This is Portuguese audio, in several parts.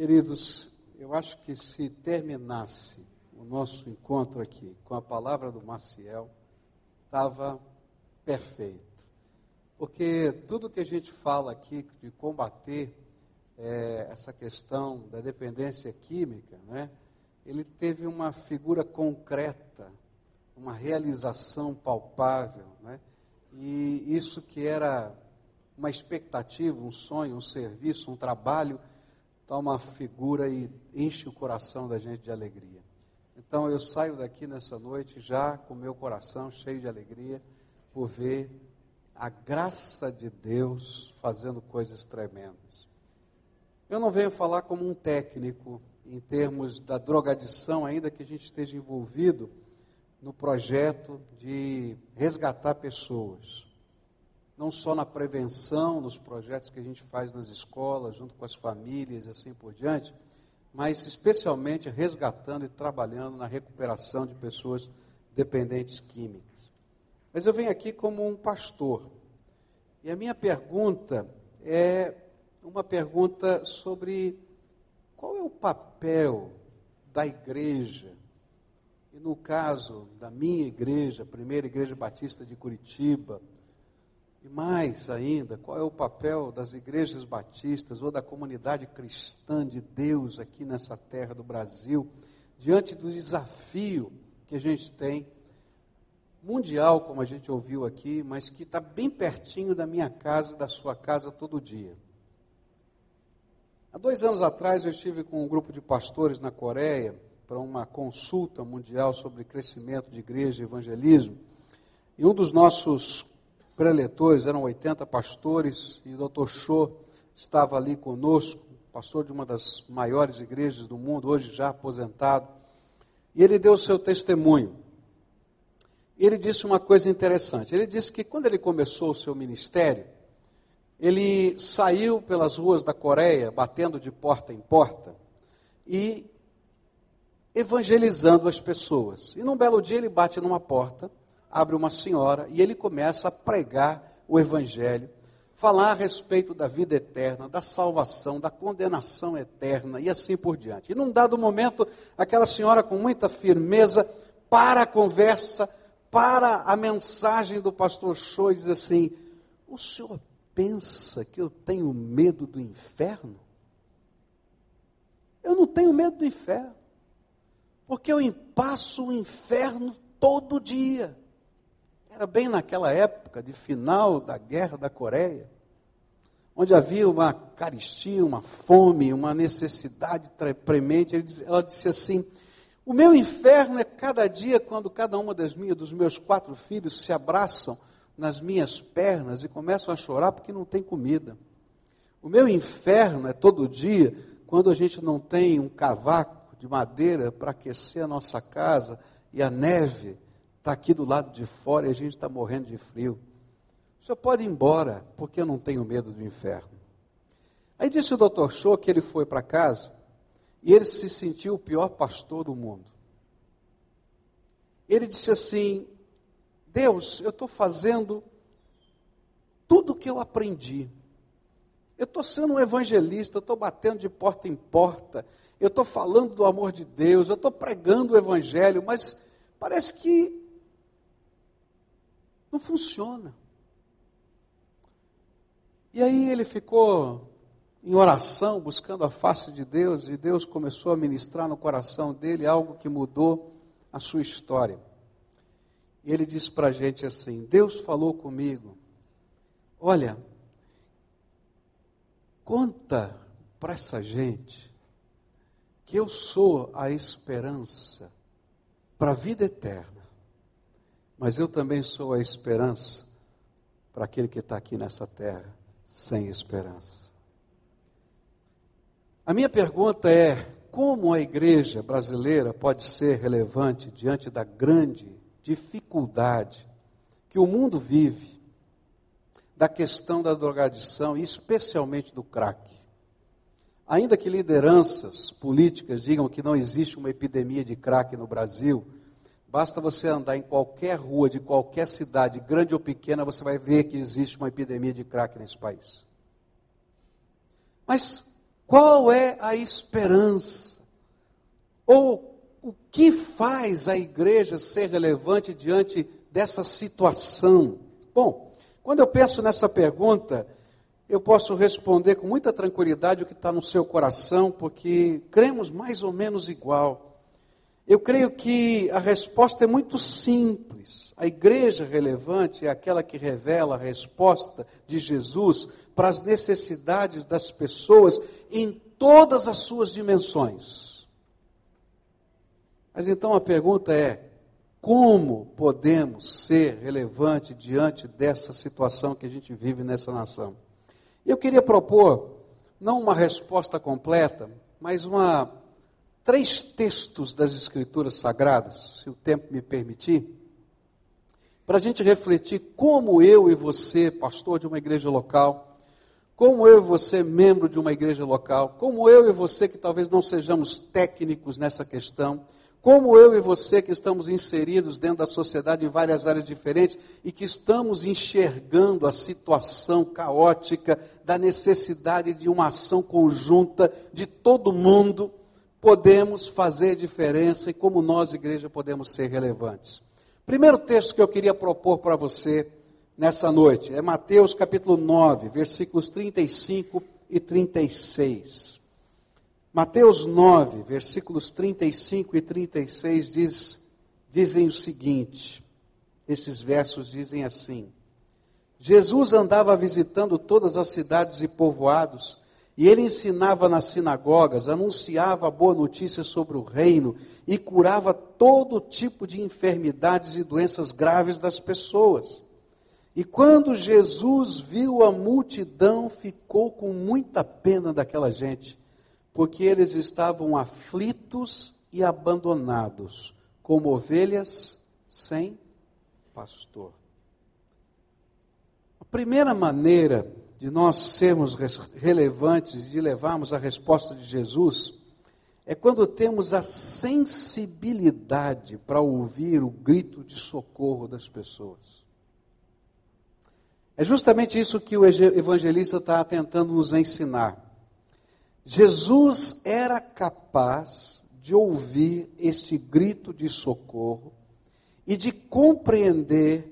Queridos, eu acho que se terminasse o nosso encontro aqui com a palavra do Maciel, estava perfeito. Porque tudo que a gente fala aqui de combater é, essa questão da dependência química, né, ele teve uma figura concreta, uma realização palpável. Né, e isso que era uma expectativa, um sonho, um serviço, um trabalho, toma uma figura e enche o coração da gente de alegria. Então eu saio daqui nessa noite já com meu coração cheio de alegria por ver a graça de Deus fazendo coisas tremendas. Eu não venho falar como um técnico em termos da drogadição, ainda que a gente esteja envolvido no projeto de resgatar pessoas não só na prevenção, nos projetos que a gente faz nas escolas, junto com as famílias e assim por diante, mas especialmente resgatando e trabalhando na recuperação de pessoas dependentes químicas. Mas eu venho aqui como um pastor. E a minha pergunta é uma pergunta sobre qual é o papel da igreja, e no caso da minha igreja, a primeira igreja batista de Curitiba, e mais ainda, qual é o papel das igrejas batistas ou da comunidade cristã de Deus aqui nessa terra do Brasil, diante do desafio que a gente tem, mundial, como a gente ouviu aqui, mas que está bem pertinho da minha casa e da sua casa todo dia. Há dois anos atrás eu estive com um grupo de pastores na Coreia para uma consulta mundial sobre crescimento de igreja e evangelismo. E um dos nossos preletores, eram 80 pastores, e o Dr. Cho estava ali conosco, pastor de uma das maiores igrejas do mundo, hoje já aposentado, e ele deu o seu testemunho. Ele disse uma coisa interessante. Ele disse que quando ele começou o seu ministério, ele saiu pelas ruas da Coreia, batendo de porta em porta e evangelizando as pessoas. E num belo dia ele bate numa porta abre uma senhora e ele começa a pregar o Evangelho, falar a respeito da vida eterna, da salvação, da condenação eterna e assim por diante. E num dado momento, aquela senhora, com muita firmeza, para a conversa, para a mensagem do pastor Show e diz assim: O senhor pensa que eu tenho medo do inferno? Eu não tenho medo do inferno, porque eu passo o inferno todo dia. Era bem naquela época de final da guerra da Coreia, onde havia uma caristia, uma fome, uma necessidade premente. Ela disse assim: O meu inferno é cada dia quando cada uma das minhas, dos meus quatro filhos se abraçam nas minhas pernas e começam a chorar porque não tem comida. O meu inferno é todo dia quando a gente não tem um cavaco de madeira para aquecer a nossa casa e a neve está aqui do lado de fora e a gente está morrendo de frio. O senhor pode ir embora, porque eu não tenho medo do inferno. Aí disse o doutor Show que ele foi para casa e ele se sentiu o pior pastor do mundo. Ele disse assim: Deus, eu estou fazendo tudo o que eu aprendi. Eu estou sendo um evangelista, eu estou batendo de porta em porta, eu estou falando do amor de Deus, eu estou pregando o evangelho, mas parece que não funciona. E aí ele ficou em oração, buscando a face de Deus, e Deus começou a ministrar no coração dele algo que mudou a sua história. E ele disse para a gente assim: Deus falou comigo, olha, conta para essa gente que eu sou a esperança para a vida eterna mas eu também sou a esperança para aquele que está aqui nessa terra sem esperança. A minha pergunta é: como a igreja brasileira pode ser relevante diante da grande dificuldade que o mundo vive, da questão da drogadição e especialmente do crack? Ainda que lideranças políticas digam que não existe uma epidemia de crack no Brasil, Basta você andar em qualquer rua de qualquer cidade, grande ou pequena, você vai ver que existe uma epidemia de crack nesse país. Mas Qual é a esperança? Ou o que faz a igreja ser relevante diante dessa situação? Bom, quando eu penso nessa pergunta, eu posso responder com muita tranquilidade o que está no seu coração, porque cremos mais ou menos igual. Eu creio que a resposta é muito simples. A igreja relevante é aquela que revela a resposta de Jesus para as necessidades das pessoas em todas as suas dimensões. Mas então a pergunta é: como podemos ser relevante diante dessa situação que a gente vive nessa nação? Eu queria propor não uma resposta completa, mas uma três textos das Escrituras Sagradas, se o tempo me permitir, para a gente refletir como eu e você, pastor de uma igreja local, como eu e você, membro de uma igreja local, como eu e você, que talvez não sejamos técnicos nessa questão, como eu e você que estamos inseridos dentro da sociedade em várias áreas diferentes e que estamos enxergando a situação caótica da necessidade de uma ação conjunta de todo mundo podemos fazer diferença e como nós, igreja, podemos ser relevantes. Primeiro texto que eu queria propor para você nessa noite é Mateus capítulo 9, versículos 35 e 36. Mateus 9, versículos 35 e 36 diz, dizem o seguinte: esses versos dizem assim: Jesus andava visitando todas as cidades e povoados e ele ensinava nas sinagogas, anunciava a boa notícia sobre o reino e curava todo tipo de enfermidades e doenças graves das pessoas. E quando Jesus viu a multidão, ficou com muita pena daquela gente, porque eles estavam aflitos e abandonados, como ovelhas sem pastor. A primeira maneira de nós sermos relevantes, de levarmos a resposta de Jesus, é quando temos a sensibilidade para ouvir o grito de socorro das pessoas. É justamente isso que o evangelista está tentando nos ensinar. Jesus era capaz de ouvir esse grito de socorro e de compreender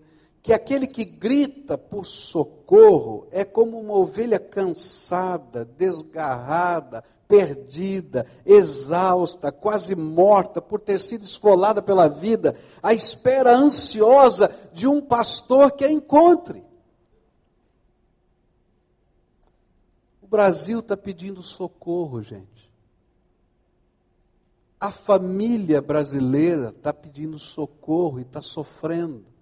que aquele que grita por socorro é como uma ovelha cansada, desgarrada, perdida, exausta, quase morta por ter sido esfolada pela vida, à espera ansiosa de um pastor que a encontre. O Brasil está pedindo socorro, gente. A família brasileira está pedindo socorro e está sofrendo.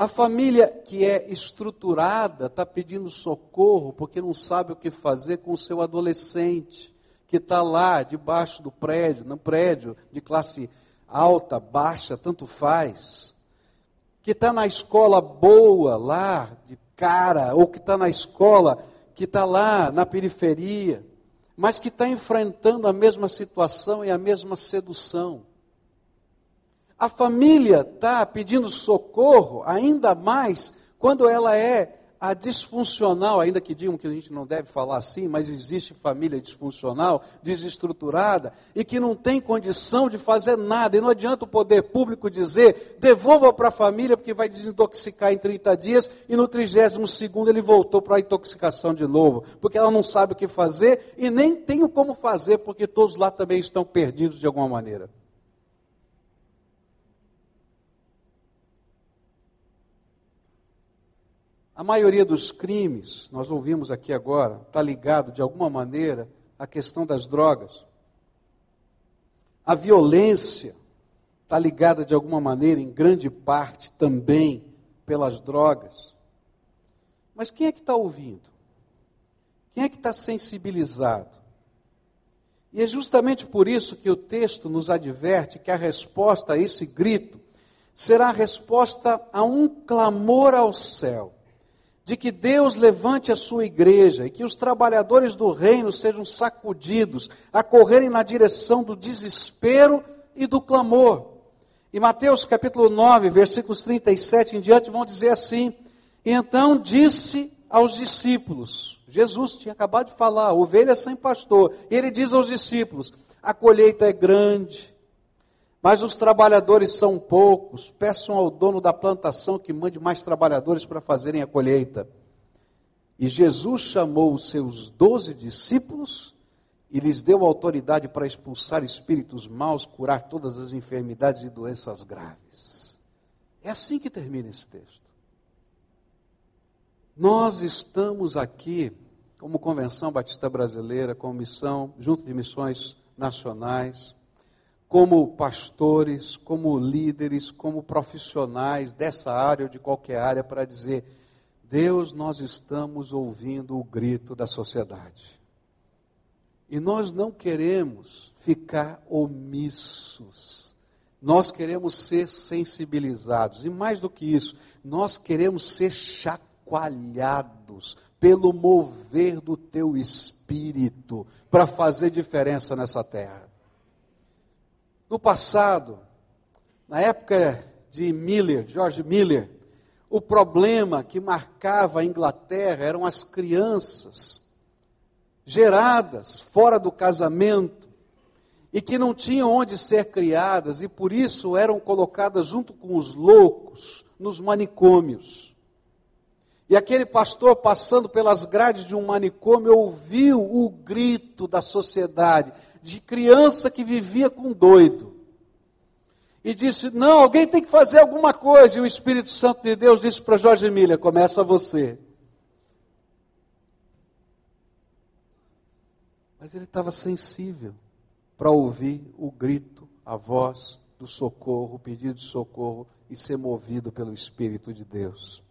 A família que é estruturada está pedindo socorro porque não sabe o que fazer com o seu adolescente, que está lá debaixo do prédio, no prédio de classe alta, baixa, tanto faz. Que está na escola boa, lá, de cara, ou que está na escola que está lá na periferia, mas que está enfrentando a mesma situação e a mesma sedução. A família está pedindo socorro ainda mais quando ela é a disfuncional, ainda que digam que a gente não deve falar assim, mas existe família disfuncional, desestruturada, e que não tem condição de fazer nada. E não adianta o poder público dizer, devolva para a família, porque vai desintoxicar em 30 dias, e no 32 segundo ele voltou para a intoxicação de novo, porque ela não sabe o que fazer e nem tem como fazer, porque todos lá também estão perdidos de alguma maneira. A maioria dos crimes, nós ouvimos aqui agora, está ligado de alguma maneira à questão das drogas. A violência está ligada de alguma maneira, em grande parte, também pelas drogas. Mas quem é que está ouvindo? Quem é que está sensibilizado? E é justamente por isso que o texto nos adverte que a resposta a esse grito será a resposta a um clamor ao céu de que Deus levante a sua igreja e que os trabalhadores do reino sejam sacudidos a correrem na direção do desespero e do clamor. E Mateus capítulo 9, versículos 37 em diante vão dizer assim: então disse aos discípulos. Jesus tinha acabado de falar, ovelha sem pastor. E ele diz aos discípulos: a colheita é grande, mas os trabalhadores são poucos. Peçam ao dono da plantação que mande mais trabalhadores para fazerem a colheita. E Jesus chamou os seus doze discípulos e lhes deu autoridade para expulsar espíritos maus, curar todas as enfermidades e doenças graves. É assim que termina esse texto. Nós estamos aqui, como Convenção Batista Brasileira, como missão, junto de missões nacionais, como pastores, como líderes, como profissionais dessa área ou de qualquer área, para dizer: Deus, nós estamos ouvindo o grito da sociedade. E nós não queremos ficar omissos. Nós queremos ser sensibilizados. E mais do que isso, nós queremos ser chacoalhados pelo mover do teu espírito para fazer diferença nessa terra. No passado, na época de Miller, George Miller, o problema que marcava a Inglaterra eram as crianças geradas fora do casamento e que não tinham onde ser criadas e por isso eram colocadas junto com os loucos nos manicômios. E aquele pastor, passando pelas grades de um manicômio, ouviu o grito da sociedade, de criança que vivia com doido. E disse: Não, alguém tem que fazer alguma coisa. E o Espírito Santo de Deus disse para Jorge Miller: Começa você. Mas ele estava sensível para ouvir o grito, a voz do socorro, o pedido de socorro e ser movido pelo Espírito de Deus.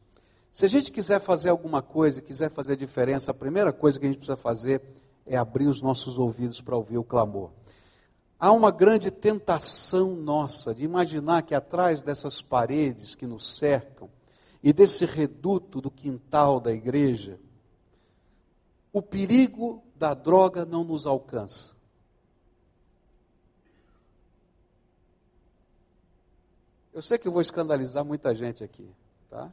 Se a gente quiser fazer alguma coisa, quiser fazer diferença, a primeira coisa que a gente precisa fazer é abrir os nossos ouvidos para ouvir o clamor. Há uma grande tentação nossa de imaginar que atrás dessas paredes que nos cercam e desse reduto do quintal da igreja, o perigo da droga não nos alcança. Eu sei que eu vou escandalizar muita gente aqui, tá?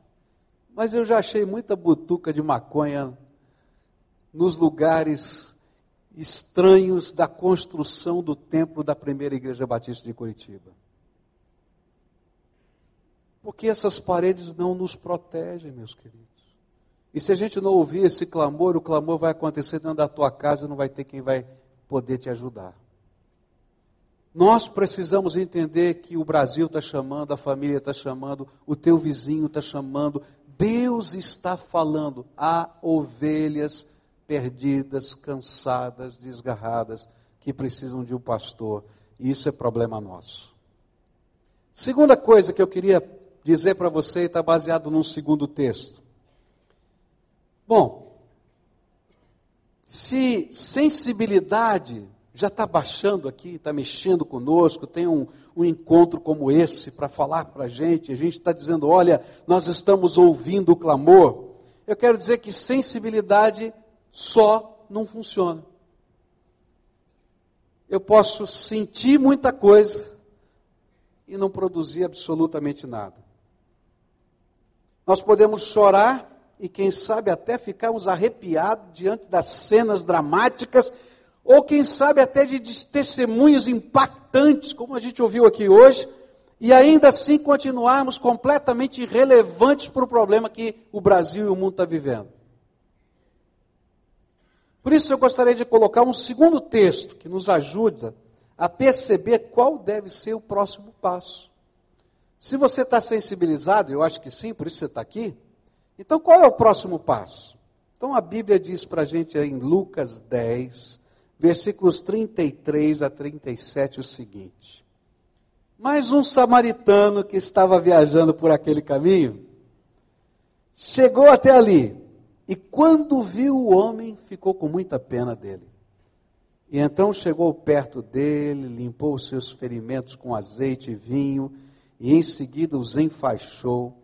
Mas eu já achei muita butuca de maconha nos lugares estranhos da construção do templo da primeira igreja batista de Curitiba. Porque essas paredes não nos protegem, meus queridos. E se a gente não ouvir esse clamor, o clamor vai acontecer dentro da tua casa e não vai ter quem vai poder te ajudar. Nós precisamos entender que o Brasil está chamando, a família está chamando, o teu vizinho está chamando, Deus está falando. Há ovelhas perdidas, cansadas, desgarradas, que precisam de um pastor. E isso é problema nosso. Segunda coisa que eu queria dizer para você, está baseado num segundo texto. Bom, se sensibilidade já está baixando aqui, está mexendo conosco, tem um, um encontro como esse para falar para a gente, a gente está dizendo: olha, nós estamos ouvindo o clamor. Eu quero dizer que sensibilidade só não funciona. Eu posso sentir muita coisa e não produzir absolutamente nada. Nós podemos chorar e quem sabe até ficarmos arrepiados diante das cenas dramáticas, ou quem sabe até de testemunhos impactantes, como a gente ouviu aqui hoje, e ainda assim continuarmos completamente irrelevantes para o problema que o Brasil e o mundo estão tá vivendo. Por isso eu gostaria de colocar um segundo texto que nos ajuda a perceber qual deve ser o próximo passo. Se você está sensibilizado, eu acho que sim, por isso você está aqui, então, qual é o próximo passo? Então, a Bíblia diz para a gente em Lucas 10, versículos 33 a 37, o seguinte: Mas um samaritano que estava viajando por aquele caminho chegou até ali e, quando viu o homem, ficou com muita pena dele. E então chegou perto dele, limpou os seus ferimentos com azeite e vinho, e em seguida os enfaixou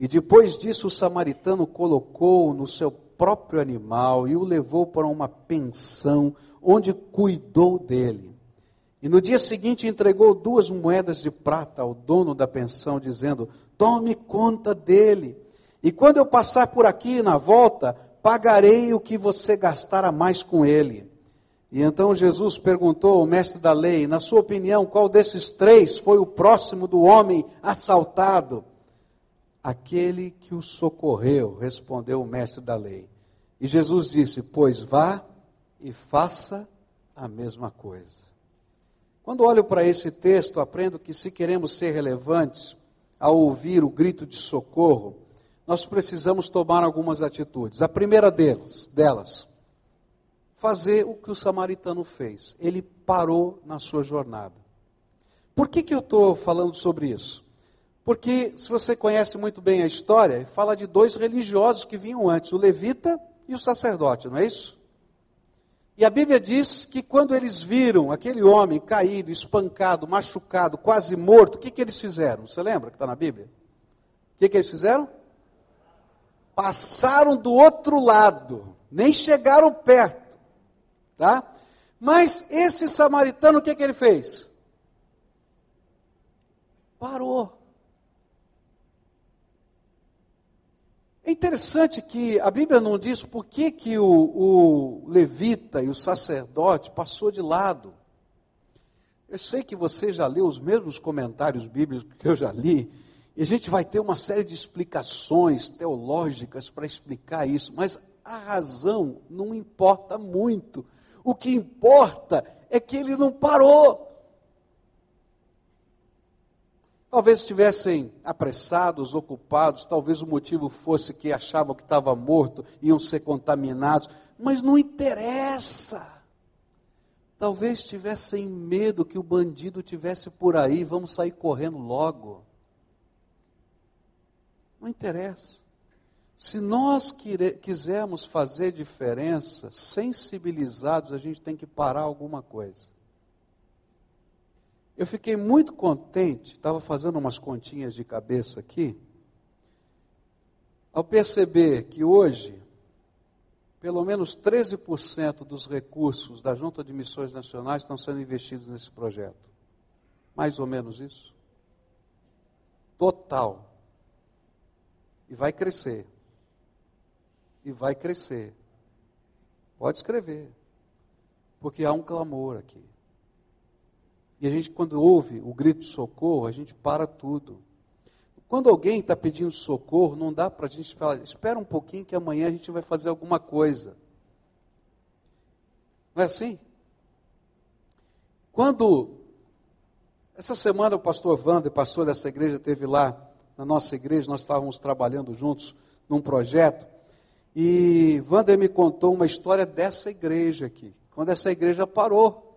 e depois disso, o samaritano colocou no seu próprio animal e o levou para uma pensão, onde cuidou dele. E no dia seguinte entregou duas moedas de prata ao dono da pensão, dizendo: Tome conta dele. E quando eu passar por aqui na volta, pagarei o que você gastar a mais com ele. E então Jesus perguntou ao mestre da lei: Na sua opinião, qual desses três foi o próximo do homem assaltado? Aquele que o socorreu, respondeu o mestre da lei. E Jesus disse: Pois vá e faça a mesma coisa. Quando olho para esse texto, aprendo que se queremos ser relevantes ao ouvir o grito de socorro, nós precisamos tomar algumas atitudes. A primeira delas, delas, fazer o que o samaritano fez. Ele parou na sua jornada. Por que, que eu estou falando sobre isso? Porque, se você conhece muito bem a história, fala de dois religiosos que vinham antes, o levita e o sacerdote, não é isso? E a Bíblia diz que quando eles viram aquele homem caído, espancado, machucado, quase morto, o que, que eles fizeram? Você lembra que está na Bíblia? O que, que eles fizeram? passaram do outro lado, nem chegaram perto, tá? Mas esse samaritano, o que, que ele fez? Parou. É interessante que a Bíblia não diz por que, que o, o levita e o sacerdote passou de lado. Eu sei que você já leu os mesmos comentários bíblicos que eu já li, e a gente vai ter uma série de explicações teológicas para explicar isso, mas a razão não importa muito. O que importa é que ele não parou. Talvez estivessem apressados, ocupados, talvez o motivo fosse que achavam que estava morto, iam ser contaminados, mas não interessa. Talvez tivessem medo que o bandido tivesse por aí, vamos sair correndo logo. Não interessa. Se nós quisermos fazer diferença, sensibilizados, a gente tem que parar alguma coisa. Eu fiquei muito contente, estava fazendo umas continhas de cabeça aqui, ao perceber que hoje, pelo menos 13% dos recursos da Junta de Missões Nacionais estão sendo investidos nesse projeto. Mais ou menos isso. Total. E vai crescer. E vai crescer. Pode escrever. Porque há um clamor aqui. E a gente, quando ouve o grito de socorro, a gente para tudo. Quando alguém está pedindo socorro, não dá para a gente falar, espera um pouquinho que amanhã a gente vai fazer alguma coisa. Não é assim? Quando, essa semana o pastor Wander, pastor dessa igreja, teve lá na nossa igreja, nós estávamos trabalhando juntos num projeto, e Wander me contou uma história dessa igreja aqui, quando essa igreja parou.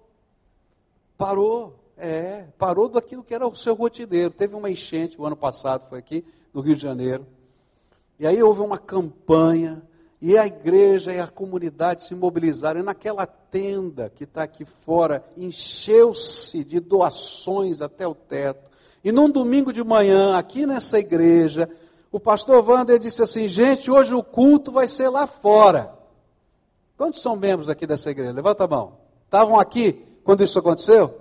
Parou, é, parou daquilo que era o seu rotineiro. Teve uma enchente o ano passado, foi aqui no Rio de Janeiro. E aí houve uma campanha, e a igreja e a comunidade se mobilizaram. E naquela tenda que está aqui fora, encheu-se de doações até o teto. E num domingo de manhã, aqui nessa igreja, o pastor Wander disse assim: gente, hoje o culto vai ser lá fora. Quantos são membros aqui dessa igreja? Levanta a mão. Estavam aqui quando isso aconteceu?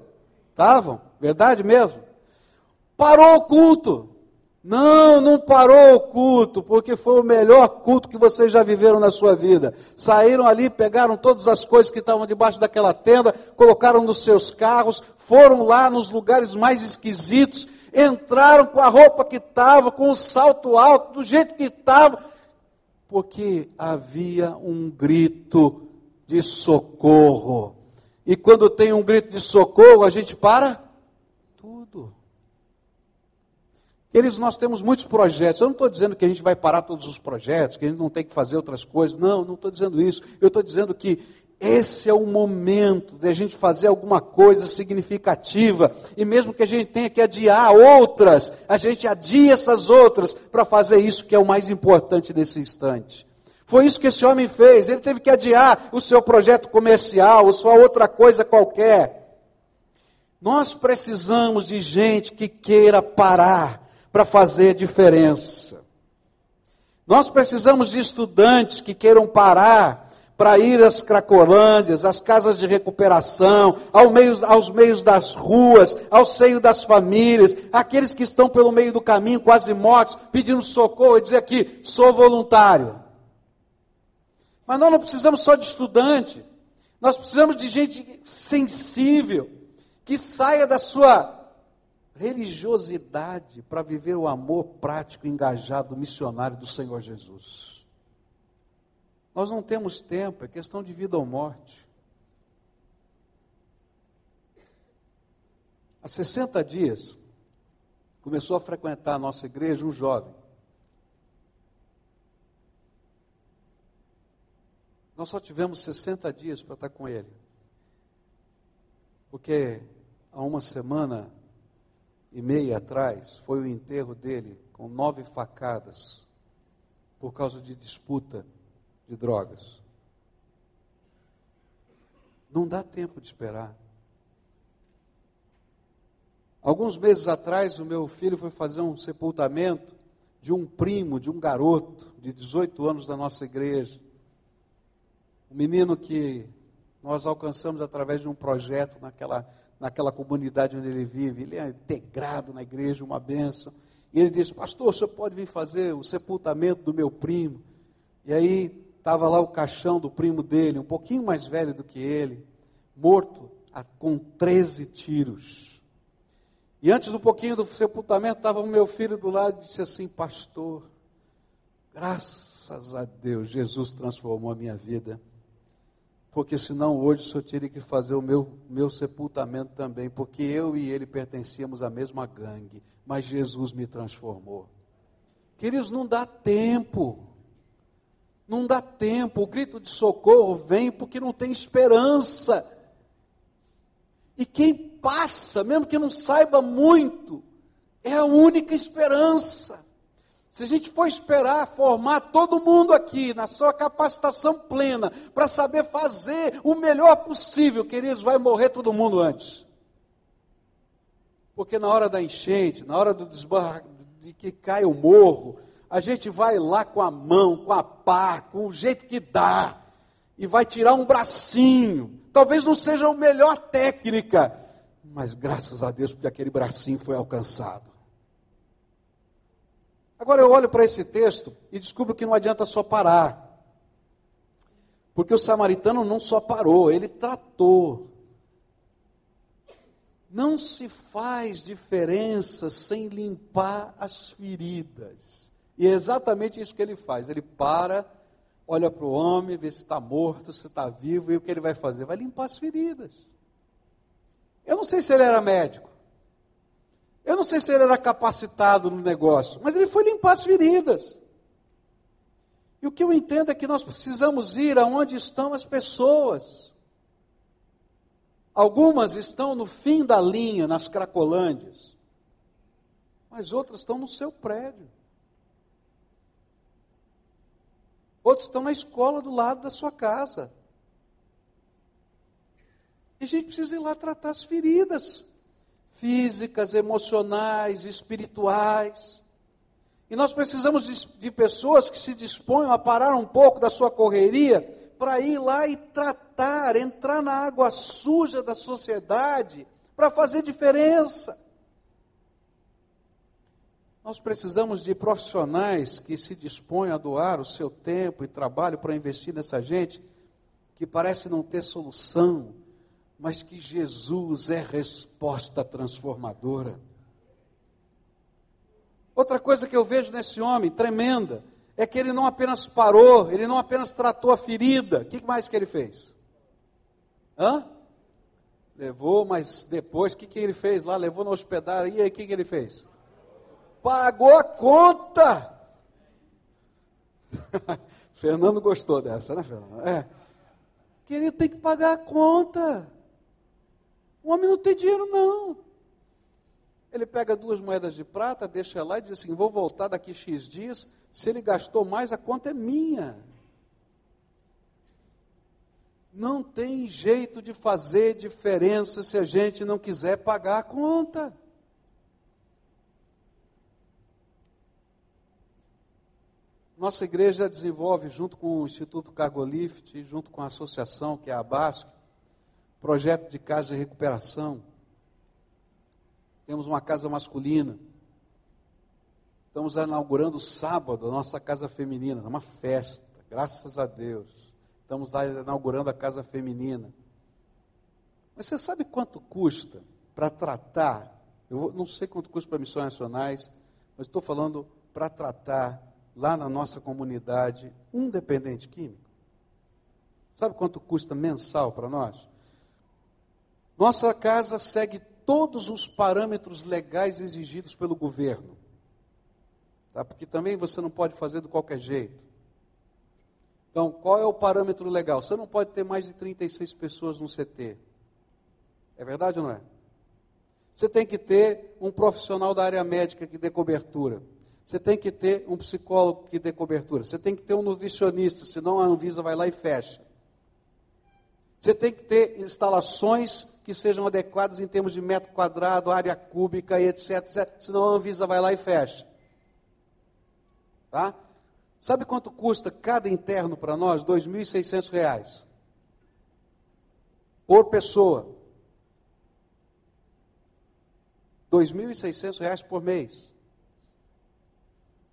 Estavam? Verdade mesmo? Parou o culto. Não, não parou o culto, porque foi o melhor culto que vocês já viveram na sua vida. Saíram ali, pegaram todas as coisas que estavam debaixo daquela tenda, colocaram nos seus carros, foram lá nos lugares mais esquisitos, entraram com a roupa que estava, com o salto alto, do jeito que estava, porque havia um grito de socorro. E quando tem um grito de socorro, a gente para tudo. Eles, nós temos muitos projetos. Eu não estou dizendo que a gente vai parar todos os projetos, que a gente não tem que fazer outras coisas. Não, não estou dizendo isso. Eu estou dizendo que esse é o momento de a gente fazer alguma coisa significativa. E mesmo que a gente tenha que adiar outras, a gente adia essas outras para fazer isso que é o mais importante nesse instante. Foi isso que esse homem fez. Ele teve que adiar o seu projeto comercial, ou sua outra coisa qualquer. Nós precisamos de gente que queira parar para fazer diferença. Nós precisamos de estudantes que queiram parar para ir às cracolândias, às casas de recuperação, ao meio, aos meios das ruas, ao seio das famílias, aqueles que estão pelo meio do caminho, quase mortos, pedindo socorro e dizer aqui: sou voluntário. Mas nós não precisamos só de estudante, nós precisamos de gente sensível, que saia da sua religiosidade para viver o amor prático, engajado, missionário do Senhor Jesus. Nós não temos tempo, é questão de vida ou morte. Há 60 dias, começou a frequentar a nossa igreja um jovem. Nós só tivemos 60 dias para estar com ele. Porque há uma semana e meia atrás foi o enterro dele com nove facadas por causa de disputa de drogas. Não dá tempo de esperar. Alguns meses atrás, o meu filho foi fazer um sepultamento de um primo, de um garoto de 18 anos da nossa igreja. Um menino que nós alcançamos através de um projeto naquela, naquela comunidade onde ele vive. Ele é integrado na igreja, uma benção. E ele disse: Pastor, o senhor pode vir fazer o sepultamento do meu primo? E aí estava lá o caixão do primo dele, um pouquinho mais velho do que ele, morto com 13 tiros. E antes do pouquinho do sepultamento, estava o meu filho do lado e disse assim: Pastor, graças a Deus, Jesus transformou a minha vida. Porque senão hoje o senhor teria que fazer o meu, meu sepultamento também, porque eu e ele pertencíamos à mesma gangue, mas Jesus me transformou. Queridos, não dá tempo. Não dá tempo. O grito de socorro vem porque não tem esperança. E quem passa, mesmo que não saiba muito, é a única esperança. Se a gente for esperar formar todo mundo aqui na sua capacitação plena para saber fazer o melhor possível, queridos, vai morrer todo mundo antes. Porque na hora da enchente, na hora do desbarra, de que cai o morro, a gente vai lá com a mão, com a pá, com o jeito que dá, e vai tirar um bracinho, Talvez não seja a melhor técnica, mas graças a Deus porque aquele bracinho foi alcançado. Agora eu olho para esse texto e descubro que não adianta só parar. Porque o samaritano não só parou, ele tratou. Não se faz diferença sem limpar as feridas. E é exatamente isso que ele faz. Ele para olha para o homem, vê se está morto, se está vivo, e o que ele vai fazer? Vai limpar as feridas. Eu não sei se ele era médico. Eu não sei se ele era capacitado no negócio, mas ele foi limpar as feridas. E o que eu entendo é que nós precisamos ir aonde estão as pessoas. Algumas estão no fim da linha, nas Cracolândias, mas outras estão no seu prédio. Outros estão na escola do lado da sua casa. E a gente precisa ir lá tratar as feridas físicas, emocionais, espirituais. E nós precisamos de, de pessoas que se disponham a parar um pouco da sua correria para ir lá e tratar, entrar na água suja da sociedade para fazer diferença. Nós precisamos de profissionais que se dispõem a doar o seu tempo e trabalho para investir nessa gente que parece não ter solução, mas que Jesus é resposta transformadora. Outra coisa que eu vejo nesse homem tremenda é que ele não apenas parou, ele não apenas tratou a ferida. O que mais que ele fez? Hã? Levou, mas depois, o que, que ele fez lá? Levou na hospedaria, e aí o que, que ele fez? pagou a conta. Fernando gostou dessa, né, Fernando? É. Querido, tem que pagar a conta. O homem não tem dinheiro, não. Ele pega duas moedas de prata, deixa lá e diz assim: vou voltar daqui X dias. Se ele gastou mais, a conta é minha. Não tem jeito de fazer diferença se a gente não quiser pagar a conta. Nossa igreja desenvolve, junto com o Instituto Cargolift, junto com a associação, que é a BASC, projeto de casa de recuperação. Temos uma casa masculina. Estamos inaugurando sábado a nossa casa feminina, uma festa, graças a Deus. Estamos inaugurando a casa feminina. Mas você sabe quanto custa para tratar? Eu não sei quanto custa para missões nacionais, mas estou falando para tratar lá na nossa comunidade um dependente químico. Sabe quanto custa mensal para nós? Nossa casa segue todos os parâmetros legais exigidos pelo governo. Tá? Porque também você não pode fazer de qualquer jeito. Então, qual é o parâmetro legal? Você não pode ter mais de 36 pessoas no CT. É verdade ou não é? Você tem que ter um profissional da área médica que dê cobertura. Você tem que ter um psicólogo que dê cobertura. Você tem que ter um nutricionista, senão a Anvisa vai lá e fecha. Você tem que ter instalações que sejam adequadas em termos de metro quadrado, área cúbica, etc, etc. Senão a Anvisa vai lá e fecha. Tá? Sabe quanto custa cada interno para nós? R$ 2.600 por pessoa. R$ 2.600 por mês.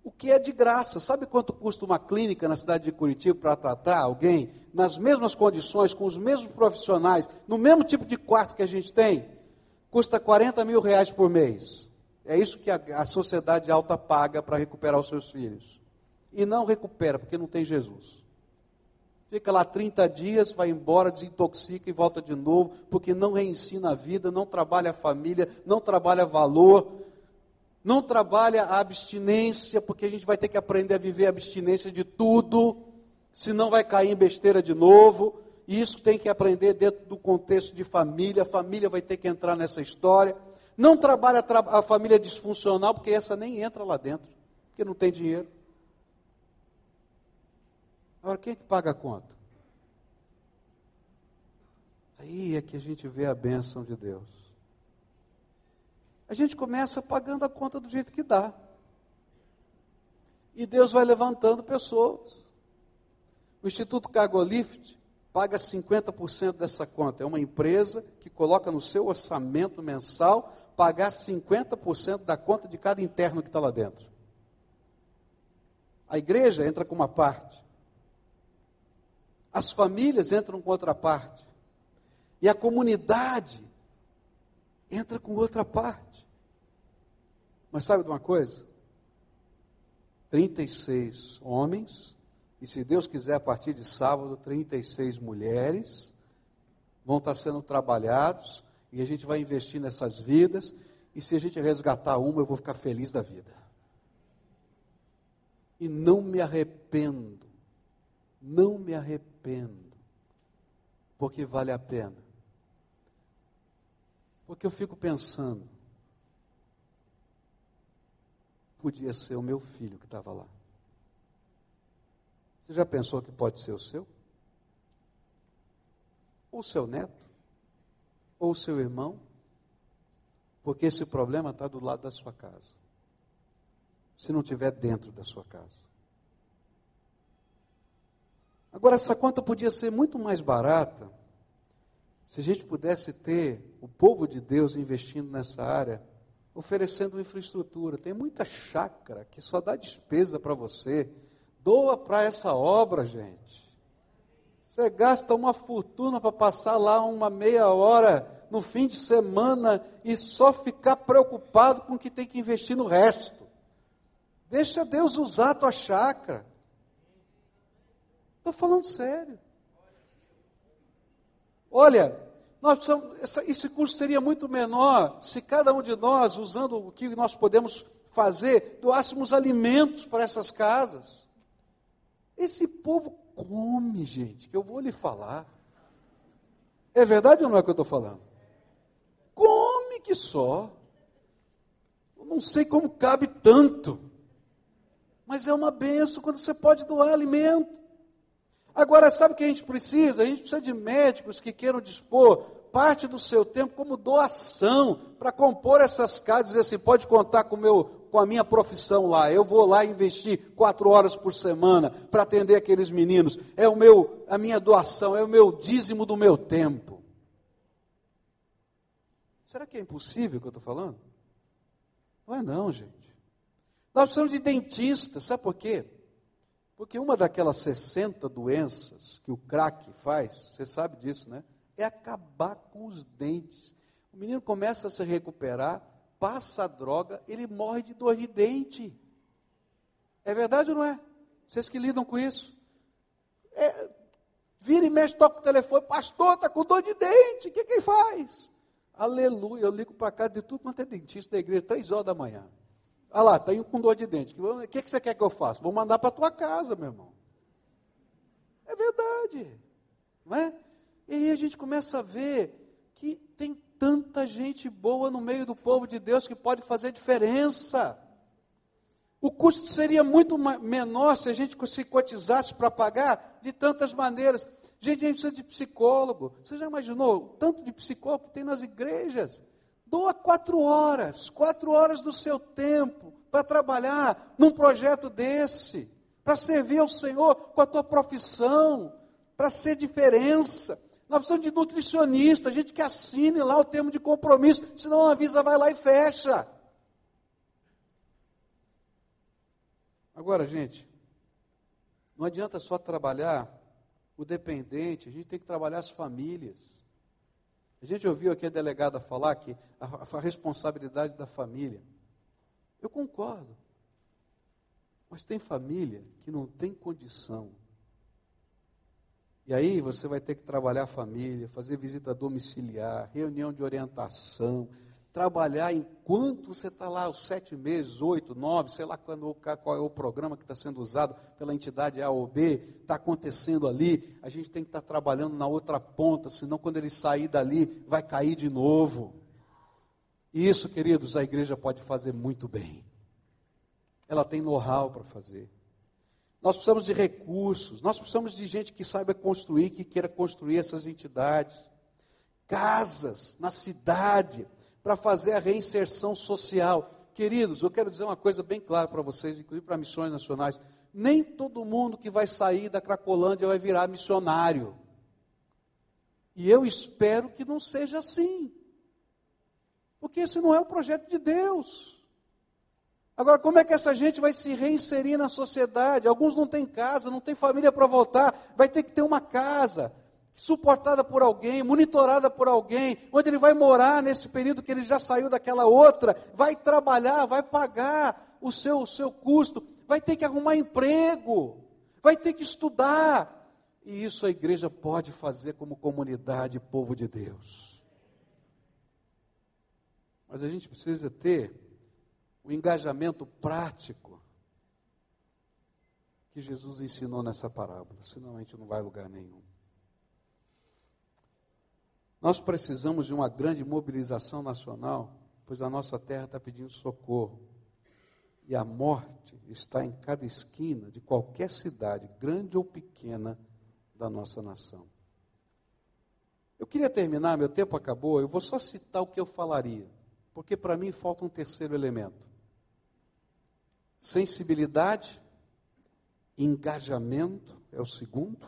O que é de graça. Sabe quanto custa uma clínica na cidade de Curitiba para tratar alguém nas mesmas condições, com os mesmos profissionais, no mesmo tipo de quarto que a gente tem? Custa 40 mil reais por mês. É isso que a, a sociedade alta paga para recuperar os seus filhos e não recupera, porque não tem Jesus. Fica lá 30 dias, vai embora, desintoxica e volta de novo, porque não reensina a vida, não trabalha a família, não trabalha valor, não trabalha a abstinência, porque a gente vai ter que aprender a viver a abstinência de tudo, senão vai cair em besteira de novo. E isso tem que aprender dentro do contexto de família, a família vai ter que entrar nessa história. Não trabalha a família disfuncional, porque essa nem entra lá dentro, porque não tem dinheiro. Agora, quem é que paga a conta? Aí é que a gente vê a bênção de Deus. A gente começa pagando a conta do jeito que dá. E Deus vai levantando pessoas. O Instituto Cargolift paga 50% dessa conta. É uma empresa que coloca no seu orçamento mensal pagar 50% da conta de cada interno que está lá dentro. A igreja entra com uma parte. As famílias entram com outra parte. E a comunidade entra com outra parte. Mas sabe de uma coisa? 36 homens, e se Deus quiser, a partir de sábado, 36 mulheres vão estar sendo trabalhados, e a gente vai investir nessas vidas, e se a gente resgatar uma, eu vou ficar feliz da vida. E não me arrependo, não me arrependo porque vale a pena. Porque eu fico pensando, podia ser o meu filho que estava lá. Você já pensou que pode ser o seu? Ou seu neto? Ou seu irmão? Porque esse problema está do lado da sua casa. Se não estiver dentro da sua casa. Agora, essa conta podia ser muito mais barata se a gente pudesse ter o povo de Deus investindo nessa área, oferecendo infraestrutura. Tem muita chácara que só dá despesa para você. Doa para essa obra, gente. Você gasta uma fortuna para passar lá uma meia hora no fim de semana e só ficar preocupado com o que tem que investir no resto. Deixa Deus usar a tua chácara. Estou falando sério. Olha, nós precisamos, essa, esse curso seria muito menor se cada um de nós, usando o que nós podemos fazer, doássemos alimentos para essas casas. Esse povo come, gente, que eu vou lhe falar. É verdade ou não é que eu estou falando? Come que só. Eu não sei como cabe tanto. Mas é uma benção quando você pode doar alimento. Agora, sabe o que a gente precisa? A gente precisa de médicos que queiram dispor parte do seu tempo como doação para compor essas casas, dizer assim, pode contar com, meu, com a minha profissão lá, eu vou lá investir quatro horas por semana para atender aqueles meninos, é o meu, a minha doação, é o meu dízimo do meu tempo. Será que é impossível o que eu estou falando? Não é não, gente. Nós precisamos de dentistas, sabe por quê? Porque uma daquelas 60 doenças que o crack faz, você sabe disso, né? É acabar com os dentes. O menino começa a se recuperar, passa a droga, ele morre de dor de dente. É verdade ou não é? Vocês que lidam com isso. É, vira e mexe, toca o telefone, pastor, está com dor de dente, o que que faz? Aleluia, eu ligo para casa de tudo quanto é dentista da igreja, três horas da manhã. Olha lá, está indo com dor de dente. O que, que você quer que eu faça? Vou mandar para a tua casa, meu irmão. É verdade. Não é? E aí a gente começa a ver que tem tanta gente boa no meio do povo de Deus que pode fazer diferença. O custo seria muito menor se a gente se cotizasse para pagar de tantas maneiras. Gente, a gente precisa de psicólogo. Você já imaginou tanto de psicólogo que tem nas igrejas? Doa quatro horas, quatro horas do seu tempo para trabalhar num projeto desse, para servir ao Senhor com a tua profissão, para ser diferença. Nós precisamos de nutricionista, gente que assine lá o termo de compromisso, senão a vai lá e fecha. Agora, gente, não adianta só trabalhar o dependente, a gente tem que trabalhar as famílias. A gente ouviu aqui a delegada falar que a, a responsabilidade da família. Eu concordo. Mas tem família que não tem condição. E aí você vai ter que trabalhar a família, fazer visita domiciliar, reunião de orientação, trabalhar enquanto você está lá, os sete meses, oito, nove, sei lá quando, qual é o programa que está sendo usado pela entidade A ou B, está acontecendo ali, a gente tem que estar tá trabalhando na outra ponta, senão quando ele sair dali, vai cair de novo. E isso, queridos, a igreja pode fazer muito bem. Ela tem know-how para fazer. Nós precisamos de recursos, nós precisamos de gente que saiba construir, que queira construir essas entidades. Casas na cidade, para fazer a reinserção social. Queridos, eu quero dizer uma coisa bem clara para vocês, inclusive para missões nacionais. Nem todo mundo que vai sair da Cracolândia vai virar missionário. E eu espero que não seja assim. Porque esse não é o projeto de Deus. Agora, como é que essa gente vai se reinserir na sociedade? Alguns não têm casa, não têm família para voltar, vai ter que ter uma casa suportada por alguém, monitorada por alguém, onde ele vai morar nesse período que ele já saiu daquela outra, vai trabalhar, vai pagar o seu, o seu custo, vai ter que arrumar emprego, vai ter que estudar. E isso a igreja pode fazer como comunidade, povo de Deus. Mas a gente precisa ter o engajamento prático que Jesus ensinou nessa parábola, senão a gente não vai a lugar nenhum. Nós precisamos de uma grande mobilização nacional, pois a nossa terra está pedindo socorro. E a morte está em cada esquina de qualquer cidade, grande ou pequena, da nossa nação. Eu queria terminar, meu tempo acabou, eu vou só citar o que eu falaria, porque para mim falta um terceiro elemento: sensibilidade, engajamento é o segundo,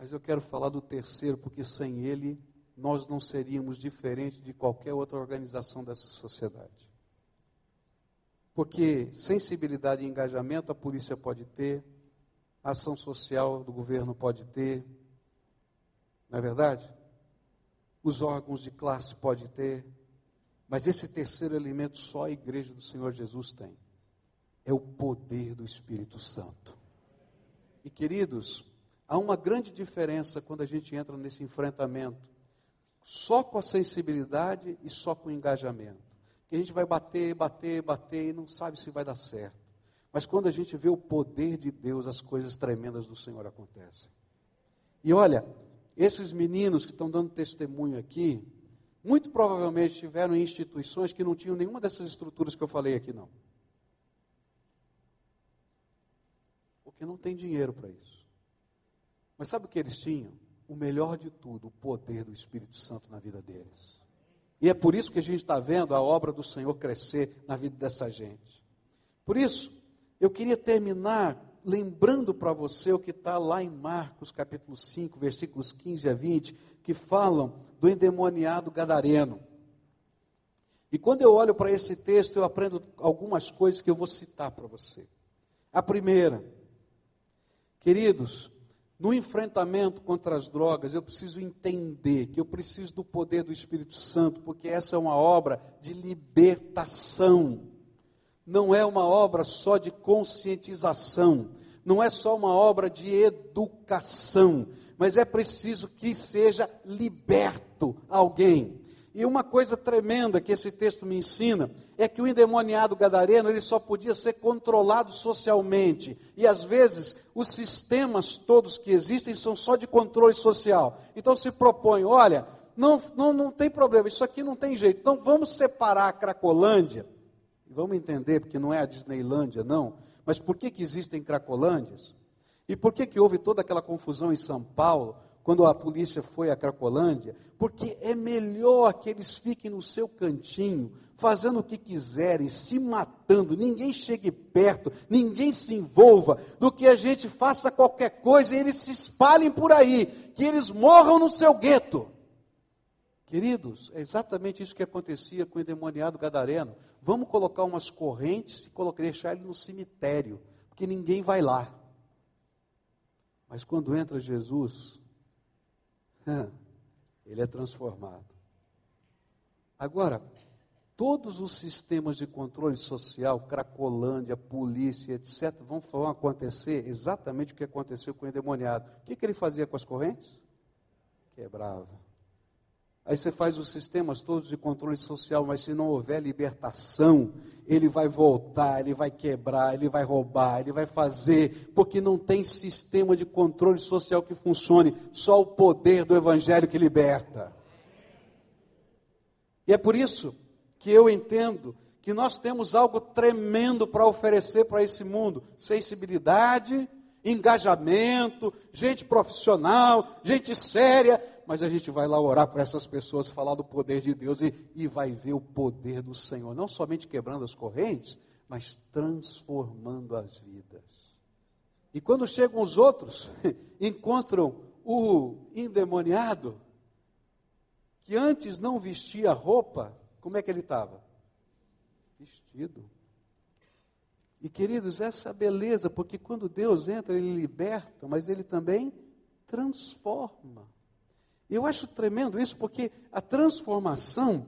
mas eu quero falar do terceiro, porque sem ele nós não seríamos diferentes de qualquer outra organização dessa sociedade. Porque sensibilidade e engajamento a polícia pode ter, a ação social do governo pode ter, não é verdade? Os órgãos de classe pode ter, mas esse terceiro elemento só a igreja do Senhor Jesus tem. É o poder do Espírito Santo. E queridos, Há uma grande diferença quando a gente entra nesse enfrentamento, só com a sensibilidade e só com o engajamento. Que a gente vai bater, bater, bater e não sabe se vai dar certo. Mas quando a gente vê o poder de Deus, as coisas tremendas do Senhor acontecem. E olha, esses meninos que estão dando testemunho aqui, muito provavelmente estiveram em instituições que não tinham nenhuma dessas estruturas que eu falei aqui, não. Porque não tem dinheiro para isso. Mas sabe o que eles tinham? O melhor de tudo, o poder do Espírito Santo na vida deles. E é por isso que a gente está vendo a obra do Senhor crescer na vida dessa gente. Por isso, eu queria terminar lembrando para você o que está lá em Marcos capítulo 5, versículos 15 a 20, que falam do endemoniado gadareno. E quando eu olho para esse texto, eu aprendo algumas coisas que eu vou citar para você. A primeira, Queridos, no enfrentamento contra as drogas, eu preciso entender que eu preciso do poder do Espírito Santo, porque essa é uma obra de libertação. Não é uma obra só de conscientização, não é só uma obra de educação, mas é preciso que seja liberto alguém. E uma coisa tremenda que esse texto me ensina é que o endemoniado gadareno ele só podia ser controlado socialmente. E às vezes os sistemas todos que existem são só de controle social. Então se propõe, olha, não, não, não tem problema, isso aqui não tem jeito. Então vamos separar a Cracolândia. Vamos entender, porque não é a Disneylândia, não. Mas por que, que existem Cracolândias? E por que, que houve toda aquela confusão em São Paulo? Quando a polícia foi à Cracolândia, porque é melhor que eles fiquem no seu cantinho, fazendo o que quiserem, se matando, ninguém chegue perto, ninguém se envolva, do que a gente faça qualquer coisa e eles se espalhem por aí, que eles morram no seu gueto. Queridos, é exatamente isso que acontecia com o endemoniado gadareno. Vamos colocar umas correntes e deixar ele no cemitério, porque ninguém vai lá. Mas quando entra Jesus, ele é transformado. Agora, todos os sistemas de controle social, Cracolândia, polícia, etc., vão, acontecer exatamente o que aconteceu com o endemoniado. O que, que ele fazia com as correntes? Quebrava. Aí você faz os sistemas todos de controle social, mas se não houver libertação, ele vai voltar, ele vai quebrar, ele vai roubar, ele vai fazer, porque não tem sistema de controle social que funcione, só o poder do Evangelho que liberta. E é por isso que eu entendo que nós temos algo tremendo para oferecer para esse mundo: sensibilidade, engajamento, gente profissional, gente séria, mas a gente vai lá orar para essas pessoas, falar do poder de Deus e, e vai ver o poder do Senhor, não somente quebrando as correntes, mas transformando as vidas. E quando chegam os outros, encontram o endemoniado, que antes não vestia roupa, como é que ele estava? Vestido. E queridos, essa é beleza, porque quando Deus entra, Ele liberta, mas Ele também transforma. Eu acho tremendo isso porque a transformação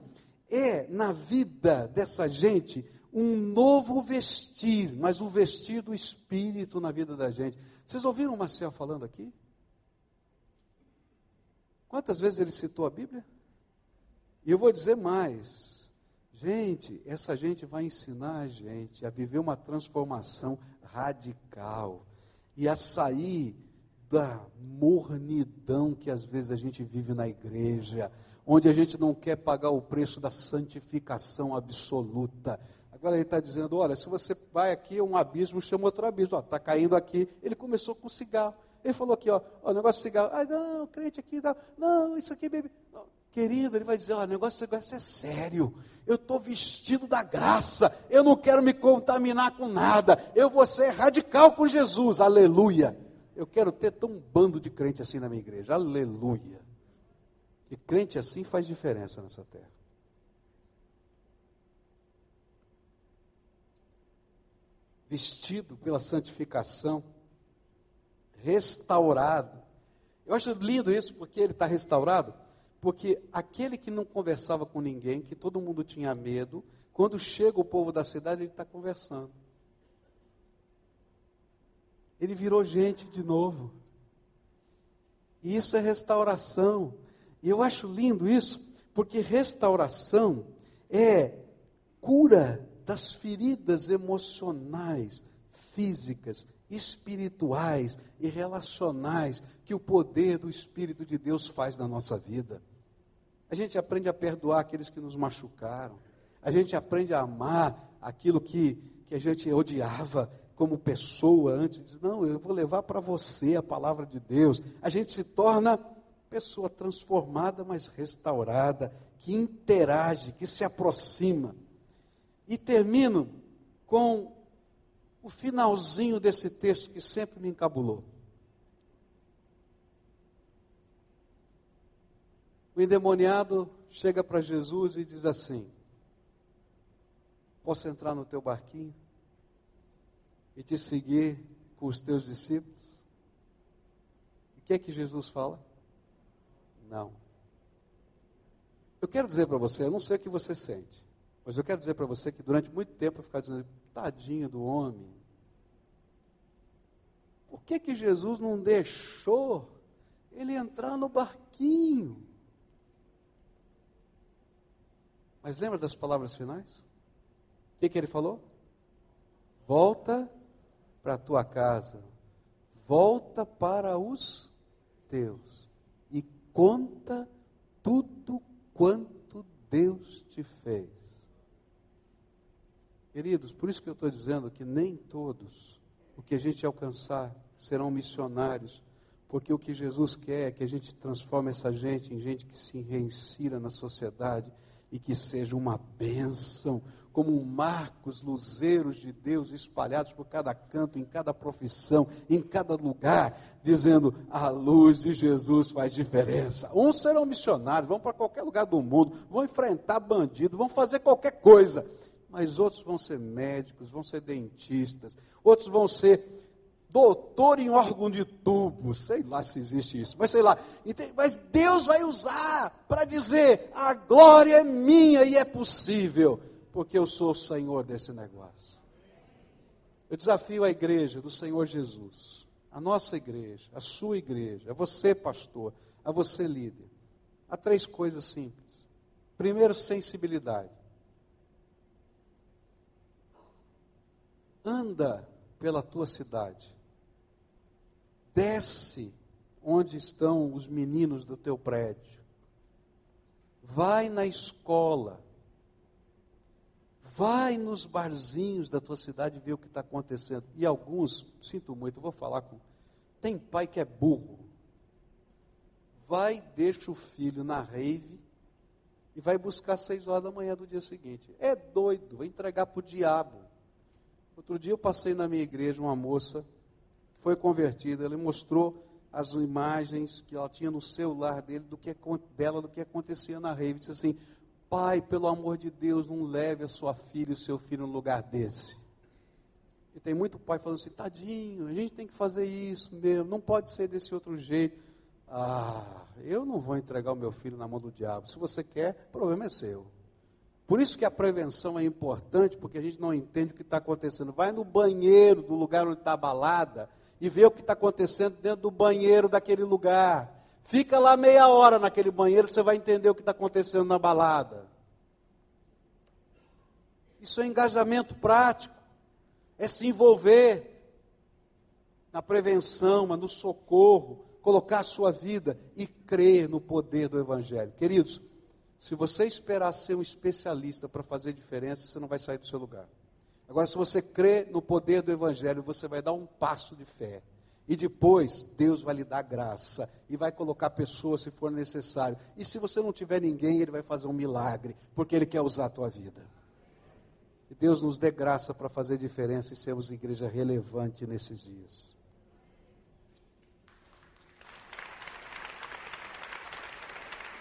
é na vida dessa gente um novo vestir, mas o vestir do Espírito na vida da gente. Vocês ouviram o Marcel falando aqui? Quantas vezes ele citou a Bíblia? E eu vou dizer mais. Gente, essa gente vai ensinar a gente a viver uma transformação radical e a sair da mornidão que às vezes a gente vive na igreja, onde a gente não quer pagar o preço da santificação absoluta. Agora ele está dizendo: olha, se você vai aqui, um abismo chama outro abismo. Está caindo aqui. Ele começou com cigarro. Ele falou aqui: ó, o negócio de cigarro. Ah, não, crente aqui, não, não isso aqui, bebe. Não. Querido, ele vai dizer: ó, o negócio de cigarro é sério. Eu estou vestido da graça. Eu não quero me contaminar com nada. Eu vou ser radical com Jesus. Aleluia. Eu quero ter tão um bando de crente assim na minha igreja. Aleluia. E crente assim faz diferença nessa terra. Vestido pela santificação, restaurado. Eu acho lindo isso porque ele está restaurado. Porque aquele que não conversava com ninguém, que todo mundo tinha medo, quando chega o povo da cidade, ele está conversando ele virou gente de novo. E isso é restauração. E eu acho lindo isso, porque restauração é cura das feridas emocionais, físicas, espirituais e relacionais que o poder do Espírito de Deus faz na nossa vida. A gente aprende a perdoar aqueles que nos machucaram. A gente aprende a amar aquilo que, que a gente odiava como pessoa antes, diz, não, eu vou levar para você a palavra de Deus. A gente se torna pessoa transformada, mas restaurada, que interage, que se aproxima. E termino com o finalzinho desse texto que sempre me encabulou. O endemoniado chega para Jesus e diz assim: Posso entrar no teu barquinho? E te seguir com os teus discípulos? que é que Jesus fala? Não. Eu quero dizer para você, eu não sei o que você sente, mas eu quero dizer para você que durante muito tempo eu ficava dizendo, tadinho do homem. Por que que Jesus não deixou ele entrar no barquinho? Mas lembra das palavras finais? O que, que ele falou? Volta para a tua casa, volta para os teus e conta tudo quanto Deus te fez. Queridos, por isso que eu estou dizendo que nem todos o que a gente alcançar serão missionários, porque o que Jesus quer é que a gente transforme essa gente em gente que se reinsira na sociedade e que seja uma bênção, como marcos, luzeiros de Deus espalhados por cada canto, em cada profissão, em cada lugar, dizendo: a luz de Jesus faz diferença. Uns serão missionários, vão para qualquer lugar do mundo, vão enfrentar bandido, vão fazer qualquer coisa, mas outros vão ser médicos, vão ser dentistas, outros vão ser doutor em órgão de tubo, sei lá se existe isso, mas sei lá. Mas Deus vai usar para dizer: a glória é minha e é possível porque eu sou o Senhor desse negócio. Eu desafio a igreja do Senhor Jesus, a nossa igreja, a sua igreja, a você, pastor, a você, líder, a três coisas simples. Primeiro, sensibilidade. Anda pela tua cidade. Desce onde estão os meninos do teu prédio. Vai na escola Vai nos barzinhos da tua cidade ver o que está acontecendo. E alguns, sinto muito, vou falar com. Tem pai que é burro. Vai, deixa o filho na rave e vai buscar seis horas da manhã do dia seguinte. É doido, vai entregar para o diabo. Outro dia eu passei na minha igreja uma moça foi convertida, ela mostrou as imagens que ela tinha no celular dele do que dela do que acontecia na rave. Disse assim: Pai, pelo amor de Deus, não leve a sua filha e o seu filho num lugar desse. E tem muito pai falando assim, tadinho, a gente tem que fazer isso mesmo, não pode ser desse outro jeito. Ah, eu não vou entregar o meu filho na mão do diabo. Se você quer, o problema é seu. Por isso que a prevenção é importante, porque a gente não entende o que está acontecendo. Vai no banheiro do lugar onde está a balada e vê o que está acontecendo dentro do banheiro daquele lugar. Fica lá meia hora naquele banheiro, você vai entender o que está acontecendo na balada. Isso é engajamento prático, é se envolver na prevenção, no socorro, colocar a sua vida e crer no poder do Evangelho. Queridos, se você esperar ser um especialista para fazer diferença, você não vai sair do seu lugar. Agora, se você crê no poder do Evangelho, você vai dar um passo de fé. E depois Deus vai lhe dar graça e vai colocar pessoas se for necessário. E se você não tiver ninguém, Ele vai fazer um milagre, porque Ele quer usar a tua vida. E Deus nos dê graça para fazer diferença e sermos igreja relevante nesses dias.